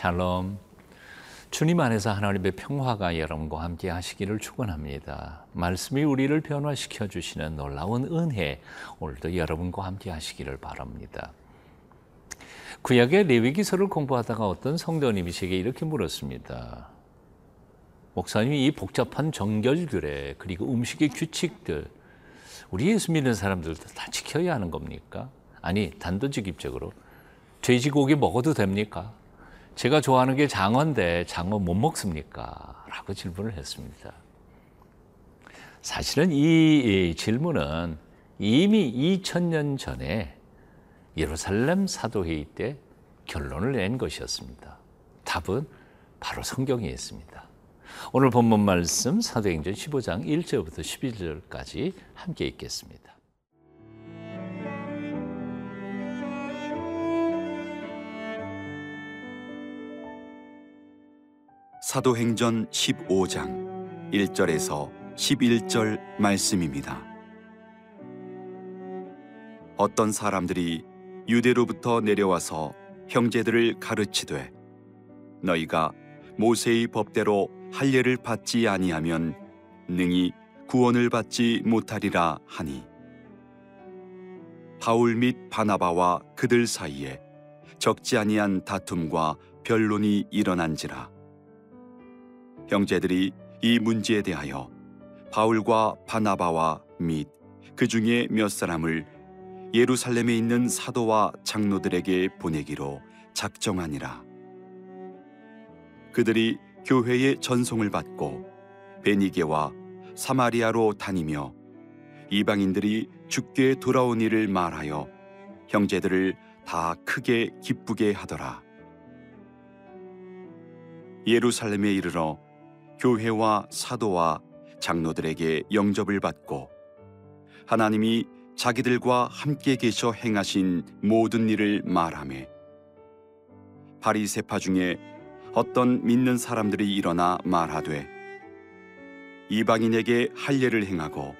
샬롬. 주님 안에서 하나님의 평화가 여러분과 함께 하시기를 축원합니다. 말씀이 우리를 변화시켜 주시는 놀라운 은혜 오늘도 여러분과 함께 하시기를 바랍니다. 구약의 레위기서를 공부하다가 어떤 성도님이 제게 이렇게 물었습니다. 목사님 이 복잡한 정결규례 그리고 음식의 규칙들 우리 예수 믿는 사람들도 다 지켜야 하는 겁니까? 아니 단도직입적으로 돼지고기 먹어도 됩니까? 제가 좋아하는 게 장어인데 장어 못 먹습니까? 라고 질문을 했습니다. 사실은 이 질문은 이미 2000년 전에 예루살렘 사도회의 때 결론을 낸 것이었습니다. 답은 바로 성경에 있습니다. 오늘 본문 말씀 사도행전 15장 1절부터 11절까지 함께 읽겠습니다. 사도행전 15장 1절에서 11절 말씀입니다. 어떤 사람들이 유대로부터 내려와서 형제들을 가르치되 너희가 모세의 법대로 할례를 받지 아니하면 능히 구원을 받지 못하리라 하니 바울 및 바나바와 그들 사이에 적지 아니한 다툼과 변론이 일어난지라 형제들이 이 문제에 대하여 바울과 바나바와 및 그 중에 몇 사람을 예루살렘에 있는 사도와 장로들에게 보내기로 작정하니라. 그들이 교회의 전송을 받고 베니게와 사마리아로 다니며 이방인들이 죽게 돌아온 일을 말하여 형제들을 다 크게 기쁘게 하더라. 예루살렘에 이르러 교회와 사도와 장로들에게 영접을 받고 하나님이 자기들과 함께 계셔 행하신 모든 일을 말하매 바리세파 중에 어떤 믿는 사람들이 일어나 말하되 이방인에게 할례를 행하고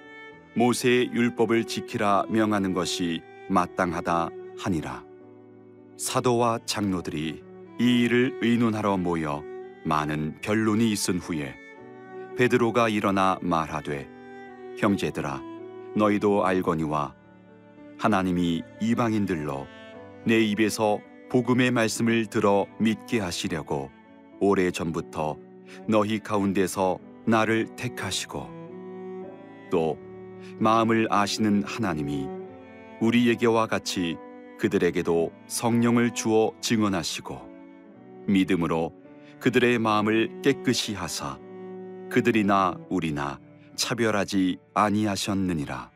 모세의 율법을 지키라 명하는 것이 마땅하다 하니라. 사도와 장로들이 이 일을 의논하러 모여 많은 변론이 있은 후에 베드로가 일어나 말하되 형제들아 너희도 알거니와 하나님이 이방인들로 내 입에서 복음의 말씀을 들어 믿게 하시려고 오래 전부터 너희 가운데서 나를 택하시고 또 마음을 아시는 하나님이 우리에게와 같이 그들에게도 성령을 주어 증언하시고 믿음으로 그들의 마음을 깨끗이 하사 그들이나 우리나 차별하지 아니하셨느니라.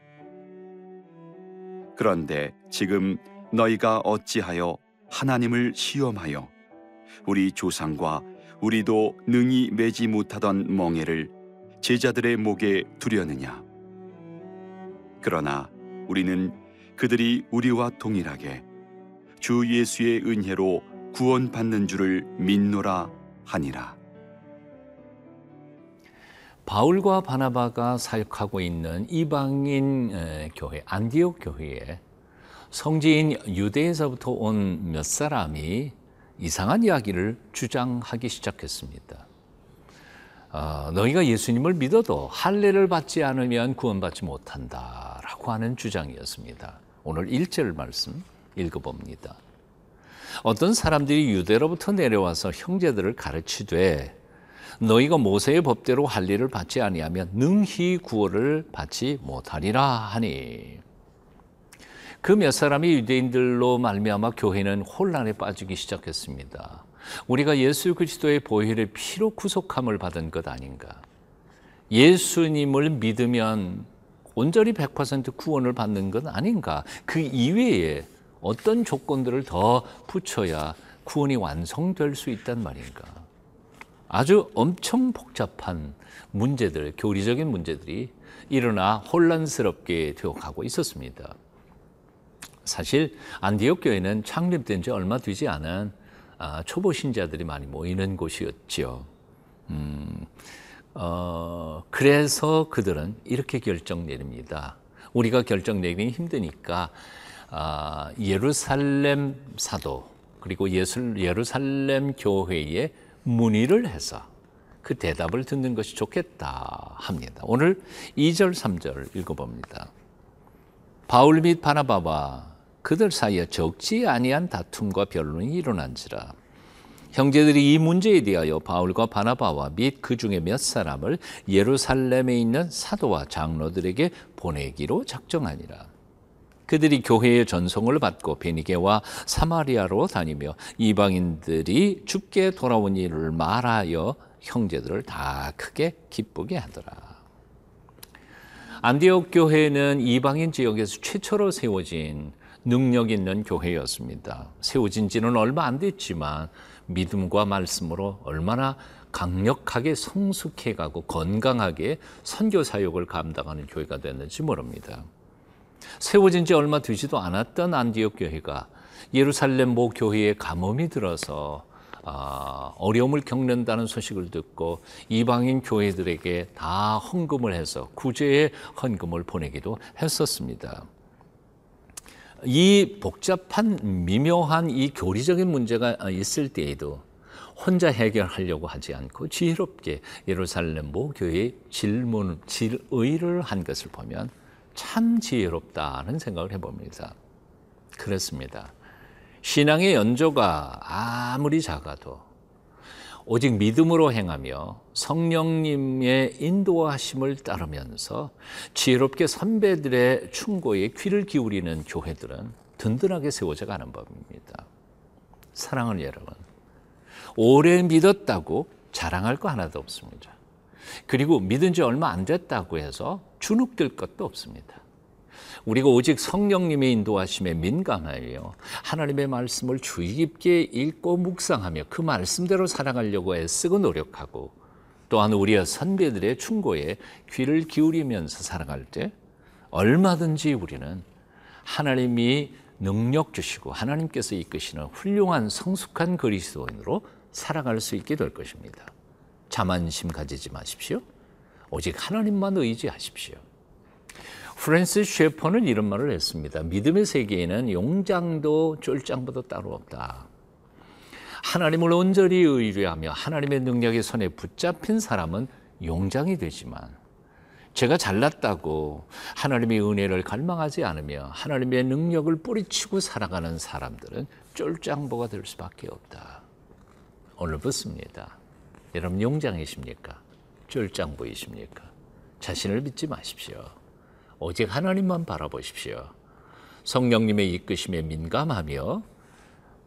그런데 지금 너희가 어찌하여 하나님을 시험하여 우리 조상과 우리도 능히 매지 못하던 멍에를 제자들의 목에 두려느냐? 그러나 우리는 그들이 우리와 동일하게 주 예수의 은혜로 구원받는 줄을 믿노라 하니라. 바울과 바나바가 사역하고 있는 이방인 교회 안디옥 교회에 성지인 유대에서부터 온 몇 사람이 이상한 이야기를 주장하기 시작했습니다. 어, 너희가 예수님을 믿어도 할례를 받지 않으면 구원받지 못한다라고 하는 주장이었습니다. 오늘 1절 말씀 읽어봅니다. 어떤 사람들이 유대로부터 내려와서 형제들을 가르치되 너희가 모세의 법대로 할 일을 받지 아니하면 능히 구원을 받지 못하리라 하니 그 몇 사람이 유대인들로 말미암아 교회는 혼란에 빠지기 시작했습니다. 우리가 예수 그리스도의 보혈의 피로 구속함을 받은 것 아닌가? 예수님을 믿으면 온전히 100% 구원을 받는 것 아닌가? 그 이외에 어떤 조건들을 더 붙여야 구원이 완성될 수 있단 말인가? 아주 엄청 복잡한 문제들, 교리적인 문제들이 일어나 혼란스럽게 되어가고 있었습니다. 사실 안디옥 교회는 창립된 지 얼마 되지 않은 아, 초보 신자들이 많이 모이는 곳이었죠. 음, 어, 그래서 그들은 이렇게 결정 내립니다. 우리가 결정 내리기 힘드니까 아, 예루살렘 사도 그리고 예술, 예루살렘 교회에 문의를 해서 그 대답을 듣는 것이 좋겠다 합니다. 오늘 2절, 3절 읽어봅니다. 바울 및 바나바와 그들 사이에 적지 아니한 다툼과 변론이 일어난지라 형제들이 이 문제에 대하여 바울과 바나바와 및 그 중에 몇 사람을 예루살렘에 있는 사도와 장로들에게 보내기로 작정하니라. 그들이 교회의 전송을 받고 베니게와 사마리아로 다니며 이방인들이 죽게 돌아온 일을 말하여 형제들을 다 크게 기쁘게 하더라. 안디옥 교회는 이방인 지역에서 최초로 세워진 능력 있는 교회였습니다. 세워진 지는 얼마 안 됐지만 믿음과 말씀으로 얼마나 강력하게 성숙해 가고 건강하게 선교 사역을 감당하는 교회가 됐는지 모릅니다. 세워진 지 얼마 되지도 않았던 안디옥 교회가 예루살렘 모 교회에 가뭄이 들어서 아, 어려움을 겪는다는 소식을 듣고 이방인 교회들에게 다 헌금을 해서 구제의 헌금을 보내기도 했었습니다. 이 복잡한 미묘한 이 교리적인 문제가 있을 때에도 혼자 해결하려고 하지 않고 지혜롭게 예루살렘 모 교회에 질문, 질의를 한 것을 보면 참 지혜롭다는 생각을 해봅니다. 그렇습니다. 신앙의 연조가 아무리 작아도 오직 믿음으로 행하며 성령님의 인도하심을 따르면서 지혜롭게 선배들의 충고에 귀를 기울이는 교회들은 든든하게 세워져 가는 법입니다. 사랑하는 여러분, 오래 믿었다고 자랑할 거 하나도 없습니다. 그리고 믿은 지 얼마 안 됐다고 해서 주눅들 것도 없습니다. 우리가 오직 성령님의 인도하심에 민감하여 하나님의 말씀을 주의 깊게 읽고 묵상하며 그 말씀대로 살아가려고 애쓰고 노력하고 또한 우리의 선배들의 충고에 귀를 기울이면서 살아갈 때 얼마든지 우리는 하나님이 능력 주시고 하나님께서 이끄시는 훌륭한 성숙한 그리스도인으로 살아갈 수 있게 될 것입니다. 자만심 가지지 마십시오. 오직 하나님만 의지하십시오. 프랜스 셰퍼는 이런 말을 했습니다. 믿음의 세계에는 용장도 쫄장보다 따로 없다. 하나님을 온전히 의뢰하며 하나님의 능력의 손에 붙잡힌 사람은 용장이 되지만 제가 잘났다고 하나님의 은혜를 갈망하지 않으며 하나님의 능력을 뿌리치고 살아가는 사람들은 쫄장보가 될 수밖에 없다. 오늘 묻습니다. 여러분 용장이십니까? 쫄장 보이십니까? 자신을 믿지 마십시오. 오직 하나님만 바라보십시오. 성령님의 이끄심에 민감하며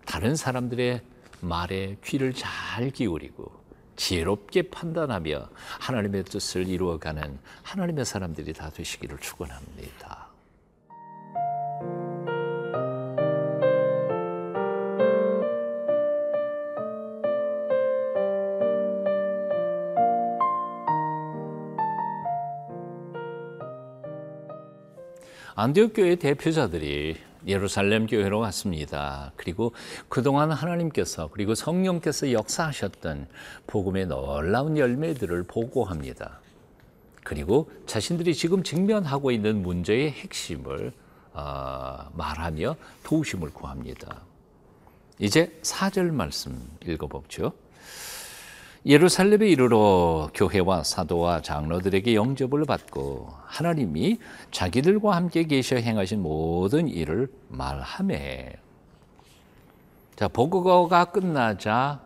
다른 사람들의 말에 귀를 잘 기울이고 지혜롭게 판단하며 하나님의 뜻을 이루어가는 하나님의 사람들이 다 되시기를 축원합니다. 안디옥 교회 대표자들이 예루살렘 교회로 갔습니다. 그리고 그동안 하나님께서 그리고 성령께서 역사하셨던 복음의 놀라운 열매들을 보고합니다. 그리고 자신들이 지금 직면하고 있는 문제의 핵심을 어, 말하며 도우심을 구합니다. 이제 4절 말씀 읽어보죠. 예루살렘에 이르러 교회와 사도와 장로들에게 영접을 받고 하나님이 자기들과 함께 계셔 행하신 모든 일을 말하매 자 보고가 끝나자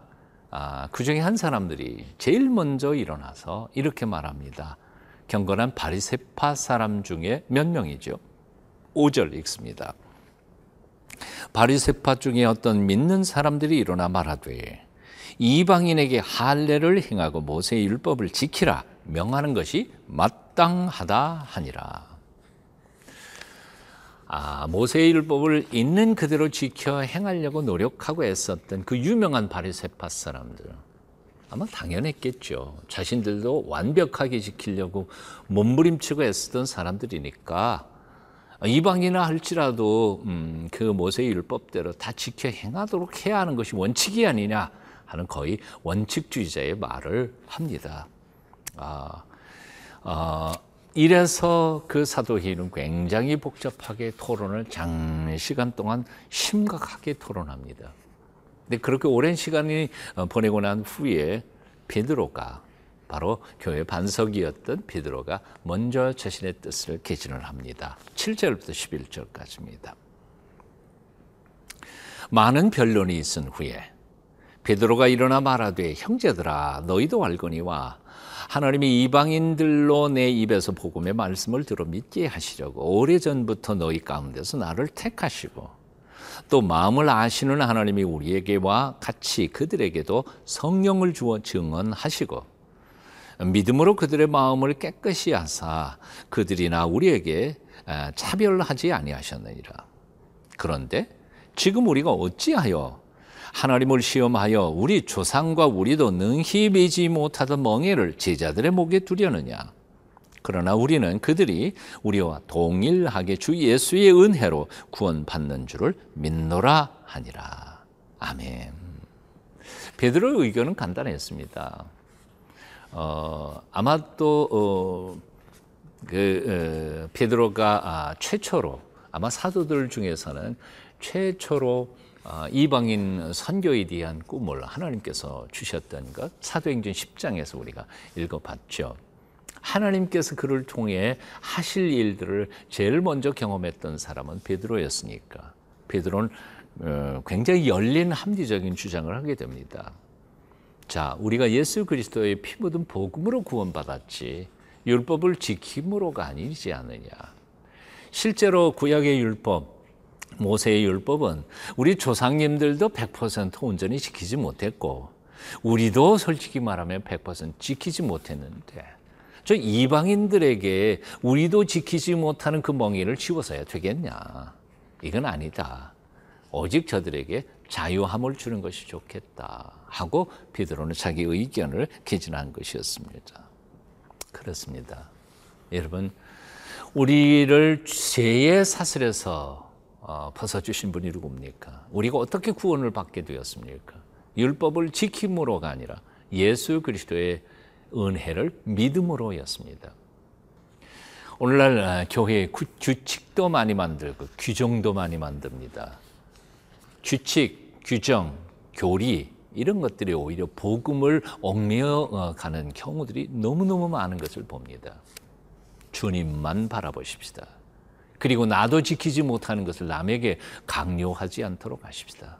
아, 그 중에 한 사람들이 제일 먼저 일어나서 이렇게 말합니다. 경건한 바리세파 사람 중에 몇 명이죠? 5절 읽습니다. 바리세파 중에 어떤 믿는 사람들이 일어나 말하되 이방인에게 할례를 행하고 모세의 율법을 지키라 명하는 것이 마땅하다 하니라. 아, 모세의 율법을 있는 그대로 지켜 행하려고 노력하고 애썼던 그 유명한 바리새파 사람들. 아마 당연했겠죠. 자신들도 완벽하게 지키려고 몸부림치고 애쓰던 사람들이니까 이방이나 할지라도 음, 그 모세의 율법대로 다 지켜 행하도록 해야 하는 것이 원칙이 아니냐 하는 거의 원칙주의자의 말을 합니다. 아, 아, 이래서 그 사도회의는 굉장히 복잡하게 토론을 장시간 동안 심각하게 토론합니다. 근데 그렇게 오랜 시간이 어, 보내고 난 후에 베드로가 바로 교회 반석이었던 베드로가 먼저 자신의 뜻을 개진을 합니다. 7절부터 11절까지입니다. 많은 변론이 있은 후에 베드로가 일어나 말하되 형제들아 너희도 알거니와 하나님이 이방인들로 내 입에서 복음의 말씀을 들어 믿게 하시려고 오래전부터 너희 가운데서 나를 택하시고 또 마음을 아시는 하나님이 우리에게와 같이 그들에게도 성령을 주어 증언하시고 믿음으로 그들의 마음을 깨끗이 하사 그들이나 우리에게 차별하지 아니하셨느니라. 그런데 지금 우리가 어찌하여 하나님을 시험하여 우리 조상과 우리도 능히 매지 못하던 멍에를 제자들의 목에 두려느냐. 그러나 우리는 그들이 우리와 동일하게 주 예수의 은혜로 구원받는 줄을 믿노라 하니라. 아멘. 베드로의 의견은 간단했습니다. 어, 아마 또, 어, 그, 어, 베드로가 아, 최초로 아마 사도들 중에서는 최초로 어, 이방인 선교에 대한 꿈을 하나님께서 주셨던 것 사도행전 10장에서 우리가 읽어봤죠. 하나님께서 그를 통해 하실 일들을 제일 먼저 경험했던 사람은 베드로였으니까 베드로는 어, 굉장히 열린 합리적인 주장을 하게 됩니다. 자, 우리가 예수 그리스도의 피 묻은 복음으로 구원받았지 율법을 지킴으로가 아니지 않느냐. 실제로 구약의 율법 모세의 율법은 우리 조상님들도 100% 온전히 지키지 못했고 우리도 솔직히 말하면 100% 지키지 못했는데 저 이방인들에게 우리도 지키지 못하는 그 멍에를 치워서야 되겠냐? 이건 아니다. 오직 저들에게 자유함을 주는 것이 좋겠다 하고 베드로는 자기 의견을 개진한 것이었습니다. 그렇습니다. 여러분 우리를 죄의 사슬에서 어, 벗어주신 분이 누굽니까? 우리가 어떻게 구원을 받게 되었습니까? 율법을 지킴으로가 아니라 예수 그리스도의 은혜를 믿음으로였습니다. 오늘날 아, 교회에 규칙도 많이 만들고 규정도 많이 만듭니다. 규칙, 규정, 교리 이런 것들이 오히려 복음을 얽매어 가는 경우들이 너무너무 많은 것을 봅니다. 주님만 바라보십시다. 그리고 나도 지키지 못하는 것을 남에게 강요하지 않도록 하십시다.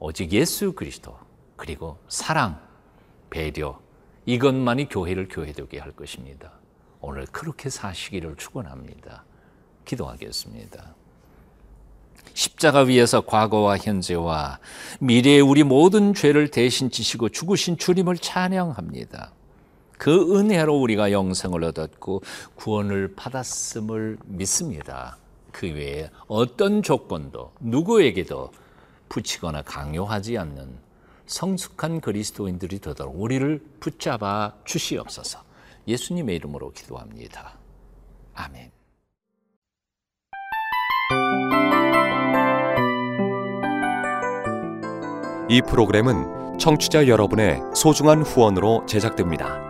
오직 예수 그리스도 그리고 사랑, 배려 이것만이 교회를 교회되게 할 것입니다. 오늘 그렇게 사시기를 축원합니다. 기도하겠습니다. 십자가 위에서 과거와 현재와 미래의 우리 모든 죄를 대신 지시고 죽으신 주님을 찬양합니다. 그 은혜로 우리가 영생을 얻었고 구원을 받았음을 믿습니다. 그 외에 어떤 조건도 누구에게도 붙이거나 강요하지 않는 성숙한 그리스도인들이 되도록 우리를 붙잡아 주시옵소서. 예수님의 이름으로 기도합니다. 아멘. 이 프로그램은 청취자 여러분의 소중한 후원으로 제작됩니다.